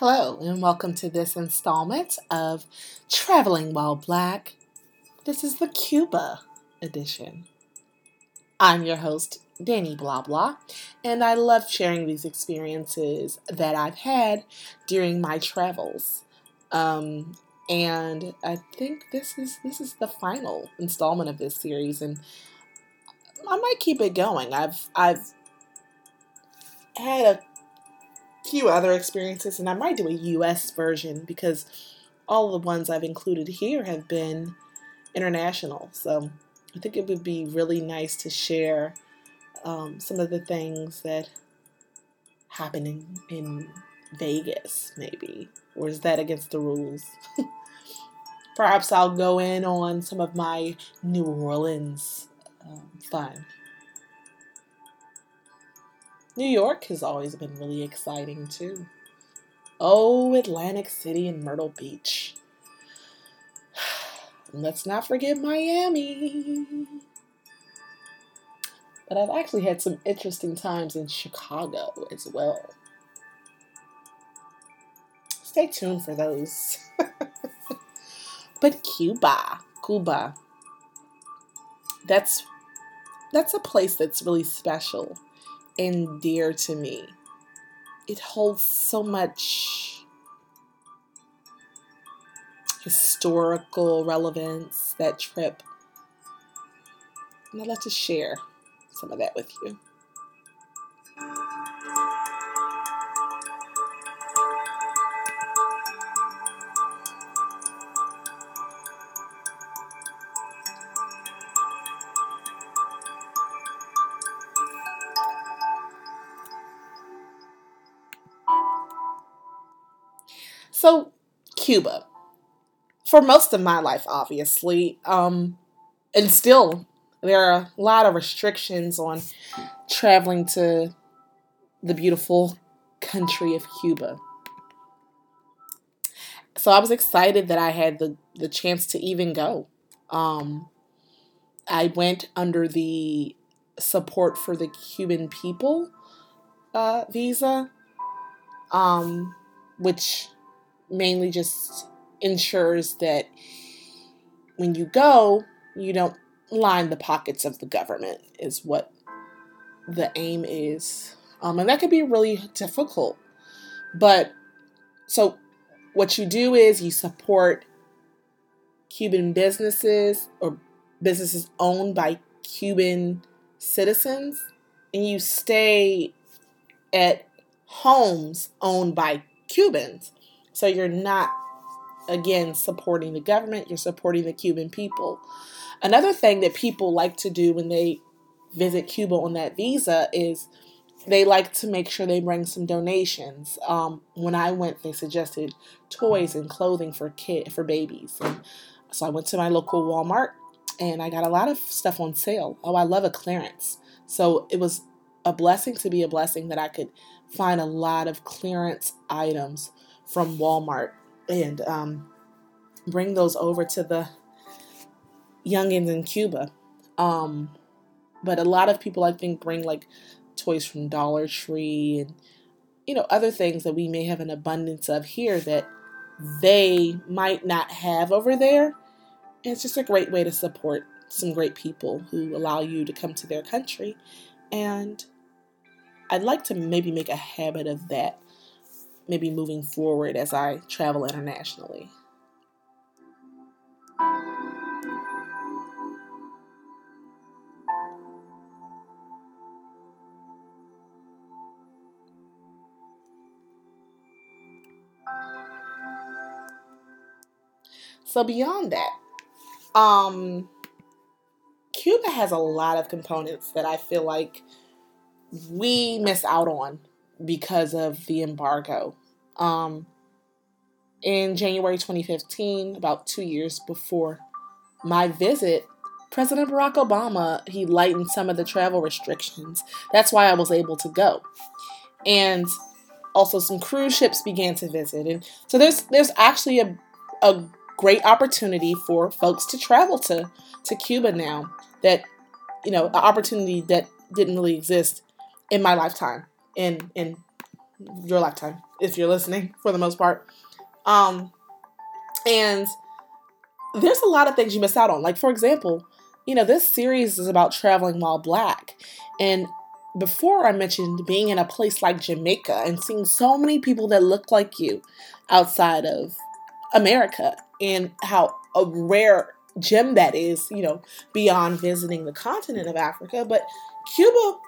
Hello, and welcome to this installment of Traveling While Black. This is the Cuba edition. I'm your host, Danny Blah Blah, and I love sharing these experiences that I've had during my travels. Um, and I think this is this is the final installment of this series, and I might keep it going. I've I've had a few other experiences, and I might do a US version because all the ones I've included here have been international. So I think it would be really nice to share um, some of the things that happen in, in Vegas, maybe. Or is that against the rules? Perhaps I'll go in on some of my New Orleans um, fun. New York has always been really exciting too. Oh, Atlantic City and Myrtle Beach. Let's not forget Miami. But I've actually had some interesting times in Chicago as well. Stay tuned for those. but Cuba, Cuba. That's that's a place that's really special and dear to me. It holds so much historical relevance, that trip. And I'd like to share some of that with you. So, Cuba. For most of my life, obviously, um, and still, there are a lot of restrictions on traveling to the beautiful country of Cuba. So I was excited that I had the, the chance to even go. Um, I went under the support for the Cuban people uh, visa, um, which mainly just ensures that when you go, you don't line the pockets of the government, is what the aim is. Um, and that could be really difficult. But so, what you do is you support Cuban businesses or businesses owned by Cuban citizens, and you stay at homes owned by Cubans. So you're not, again, supporting the government, you're supporting the Cuban people. Another thing that people like to do when they visit Cuba on that visa is they like to make sure they bring some donations. Um, when I went, they suggested toys and clothing for kid for babies, and so I went to my local Walmart and I got a lot of stuff on sale. Oh, I love a clearance, so it was a blessing to be a blessing that I could find a lot of clearance items from Walmart and um, bring those over to the youngins in Cuba. Um, but a lot of people, I think, bring like toys from Dollar Tree and you know other things that we may have an abundance of here that they might not have over there. And it's just a great way to support some great people who allow you to come to their country. And I'd like to maybe make a habit of that maybe moving forward as I travel internationally. So beyond that, um, Cuba has a lot of components that I feel like we miss out on because of the embargo. Um, in January 2015, about two years before my visit, President Barack Obama he lightened some of the travel restrictions. That's why I was able to go, and also some cruise ships began to visit, and so there's there's actually a a great opportunity for folks to travel to to Cuba now. That you know, an opportunity that didn't really exist in my lifetime in in your lifetime if you're listening for the most part. Um, and there's a lot of things you miss out on. Like, for example, you know, this series is about traveling while black. And before I mentioned being in a place like Jamaica and seeing so many people that look like you outside of America and how a rare gem that is, you know, beyond visiting the continent of Africa. But Cuba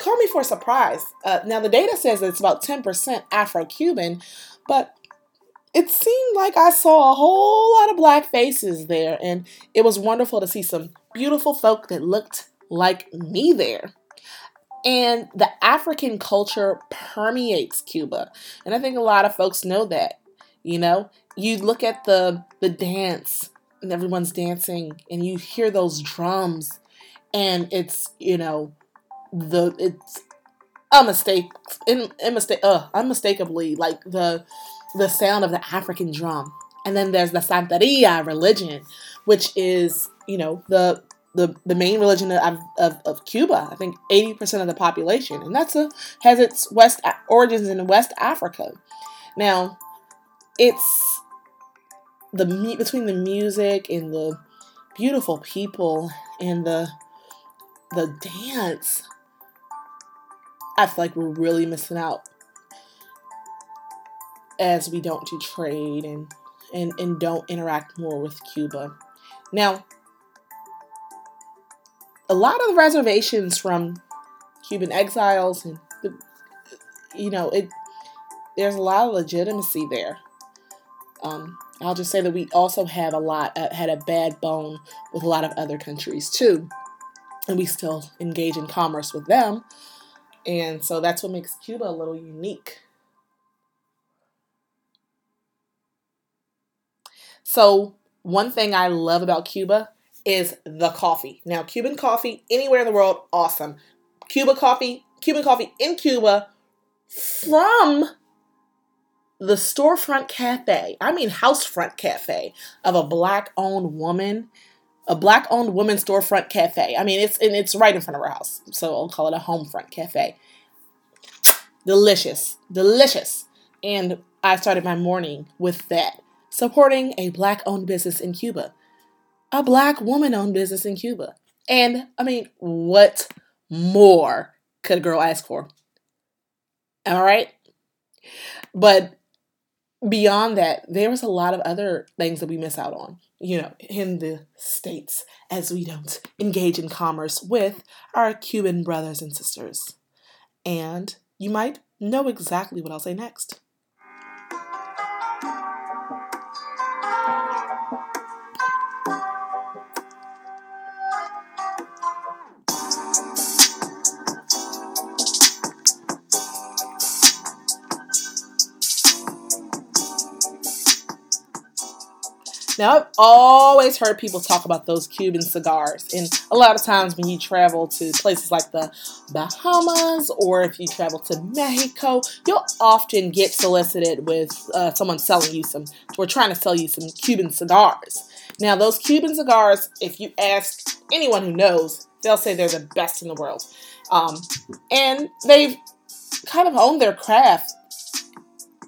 caught me for a surprise. Uh, now, the data says it's about 10% Afro Cuban, but it seemed like I saw a whole lot of black faces there, and it was wonderful to see some beautiful folk that looked like me there. And the African culture permeates Cuba. And I think a lot of folks know that. You know, you look at the the dance and everyone's dancing and you hear those drums and it's, you know, the it's a mistake in, in mistake uh unmistakably like the the sound of the African drum. And then there's the Santeria religion, which is, you know, the the, the main religion of, of, of Cuba. I think 80% of the population. And that's a has its west origins in West Africa. Now, it's the meet between the music and the beautiful people and the the dance. I feel like we're really missing out as we don't do trade and, and, and don't interact more with Cuba. Now, a lot of the reservations from Cuban exiles and the, you know it there's a lot of legitimacy there. Um, I'll just say that we also have a lot uh, had a bad bone with a lot of other countries too, and we still engage in commerce with them, and so that's what makes Cuba a little unique. So, one thing I love about Cuba is the coffee. Now, Cuban coffee anywhere in the world, awesome. Cuba coffee, Cuban coffee in Cuba from the storefront cafe. I mean, housefront cafe of a black owned woman, a black owned woman storefront cafe. I mean, it's and it's right in front of our house, so I'll call it a home front cafe. Delicious, delicious, and I started my morning with that supporting a black owned business in Cuba, a black woman owned business in Cuba. And I mean, what more could a girl ask for? All right. But beyond that, there was a lot of other things that we miss out on, you know, in the States as we don't engage in commerce with our Cuban brothers and sisters. And you might know exactly what I'll say next. Now, I've always heard people talk about those Cuban cigars, and a lot of times when you travel to places like the Bahamas or if you travel to Mexico, you'll often get solicited with uh, someone selling you some, or trying to sell you some Cuban cigars. Now, those Cuban cigars, if you ask anyone who knows, they'll say they're the best in the world. Um, and they've kind of owned their craft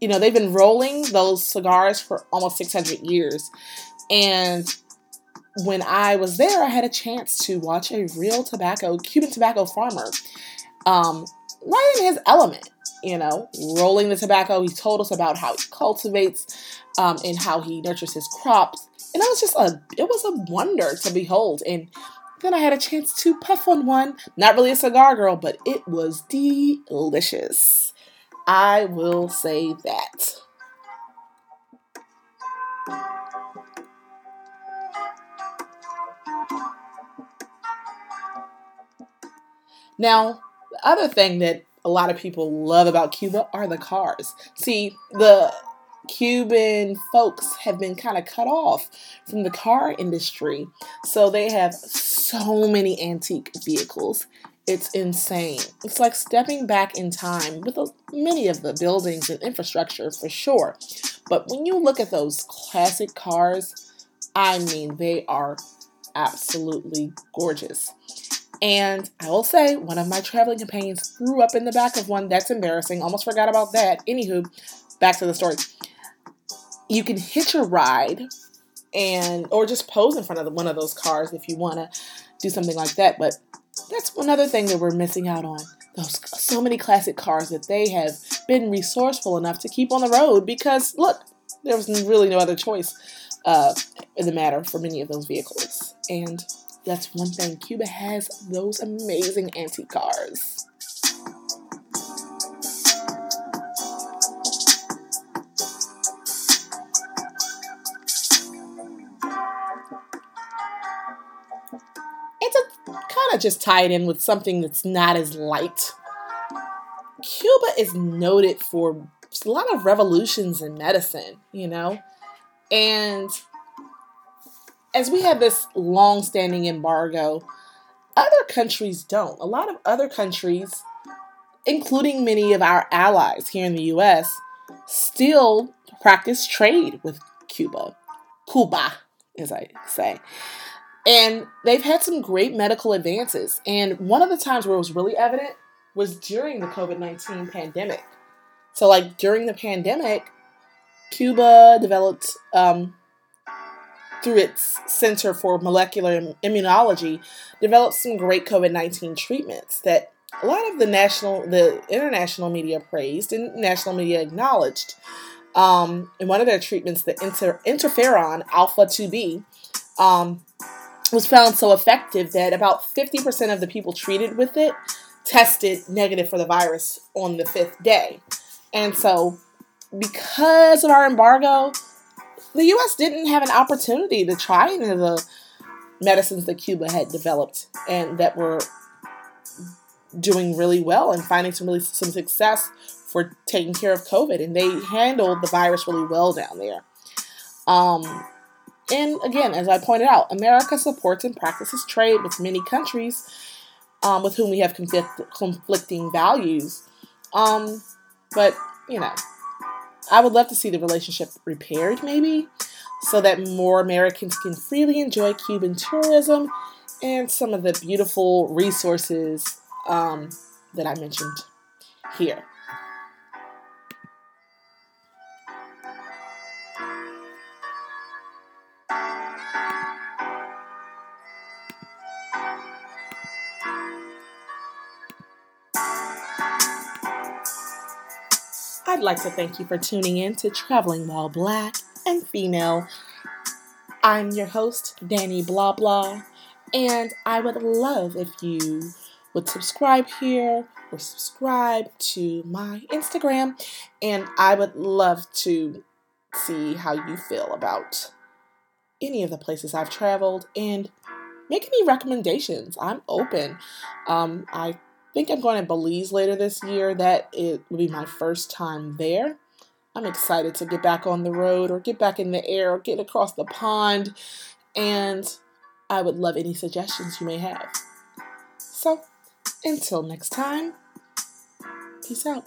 you know, they've been rolling those cigars for almost 600 years. And when I was there, I had a chance to watch a real tobacco, Cuban tobacco farmer, um, right in his element, you know, rolling the tobacco. He told us about how he cultivates um, and how he nurtures his crops. And it was just a, it was a wonder to behold. And then I had a chance to puff on one. Not really a cigar girl, but it was delicious. I will say that. Now, the other thing that a lot of people love about Cuba are the cars. See, the Cuban folks have been kind of cut off from the car industry. So they have so many antique vehicles it's insane. It's like stepping back in time with many of the buildings and infrastructure for sure. But when you look at those classic cars, I mean, they are absolutely gorgeous. And I will say, one of my traveling companions threw up in the back of one. That's embarrassing. Almost forgot about that. Anywho, back to the story. You can hitch a ride and or just pose in front of one of those cars if you want to do something like that. But that's another thing that we're missing out on. Those so many classic cars that they have been resourceful enough to keep on the road because look, there was really no other choice uh, in the matter for many of those vehicles. And that's one thing. Cuba has those amazing antique cars. It's kind of just tied in with something that's not as light. Cuba is noted for a lot of revolutions in medicine, you know? And as we have this long standing embargo, other countries don't. A lot of other countries, including many of our allies here in the US, still practice trade with Cuba. Cuba, as I say. And they've had some great medical advances. And one of the times where it was really evident was during the COVID 19 pandemic. So, like during the pandemic, Cuba developed um, through its Center for Molecular Immunology, developed some great COVID 19 treatments that a lot of the national, the international media praised and national media acknowledged. Um, one of their treatments, the inter- interferon alpha 2B um, was found so effective that about 50% of the people treated with it tested negative for the virus on the fifth day. And so, because of our embargo, the US didn't have an opportunity to try any of the medicines that Cuba had developed and that were doing really well and finding some really some success for taking care of COVID. And they handled the virus really well down there. Um, and again, as I pointed out, America supports and practices trade with many countries um, with whom we have conflict, conflicting values. Um, but, you know, I would love to see the relationship repaired, maybe, so that more Americans can freely enjoy Cuban tourism and some of the beautiful resources um, that I mentioned here. I'd like to thank you for tuning in to Traveling While Black and Female. I'm your host, Danny Blah Blah, and I would love if you would subscribe here or subscribe to my Instagram, and I would love to see how you feel about any of the places I've traveled and make any recommendations. I'm open. Um, I think I'm going to Belize later this year. That it will be my first time there. I'm excited to get back on the road or get back in the air or get across the pond. And I would love any suggestions you may have. So, until next time, peace out.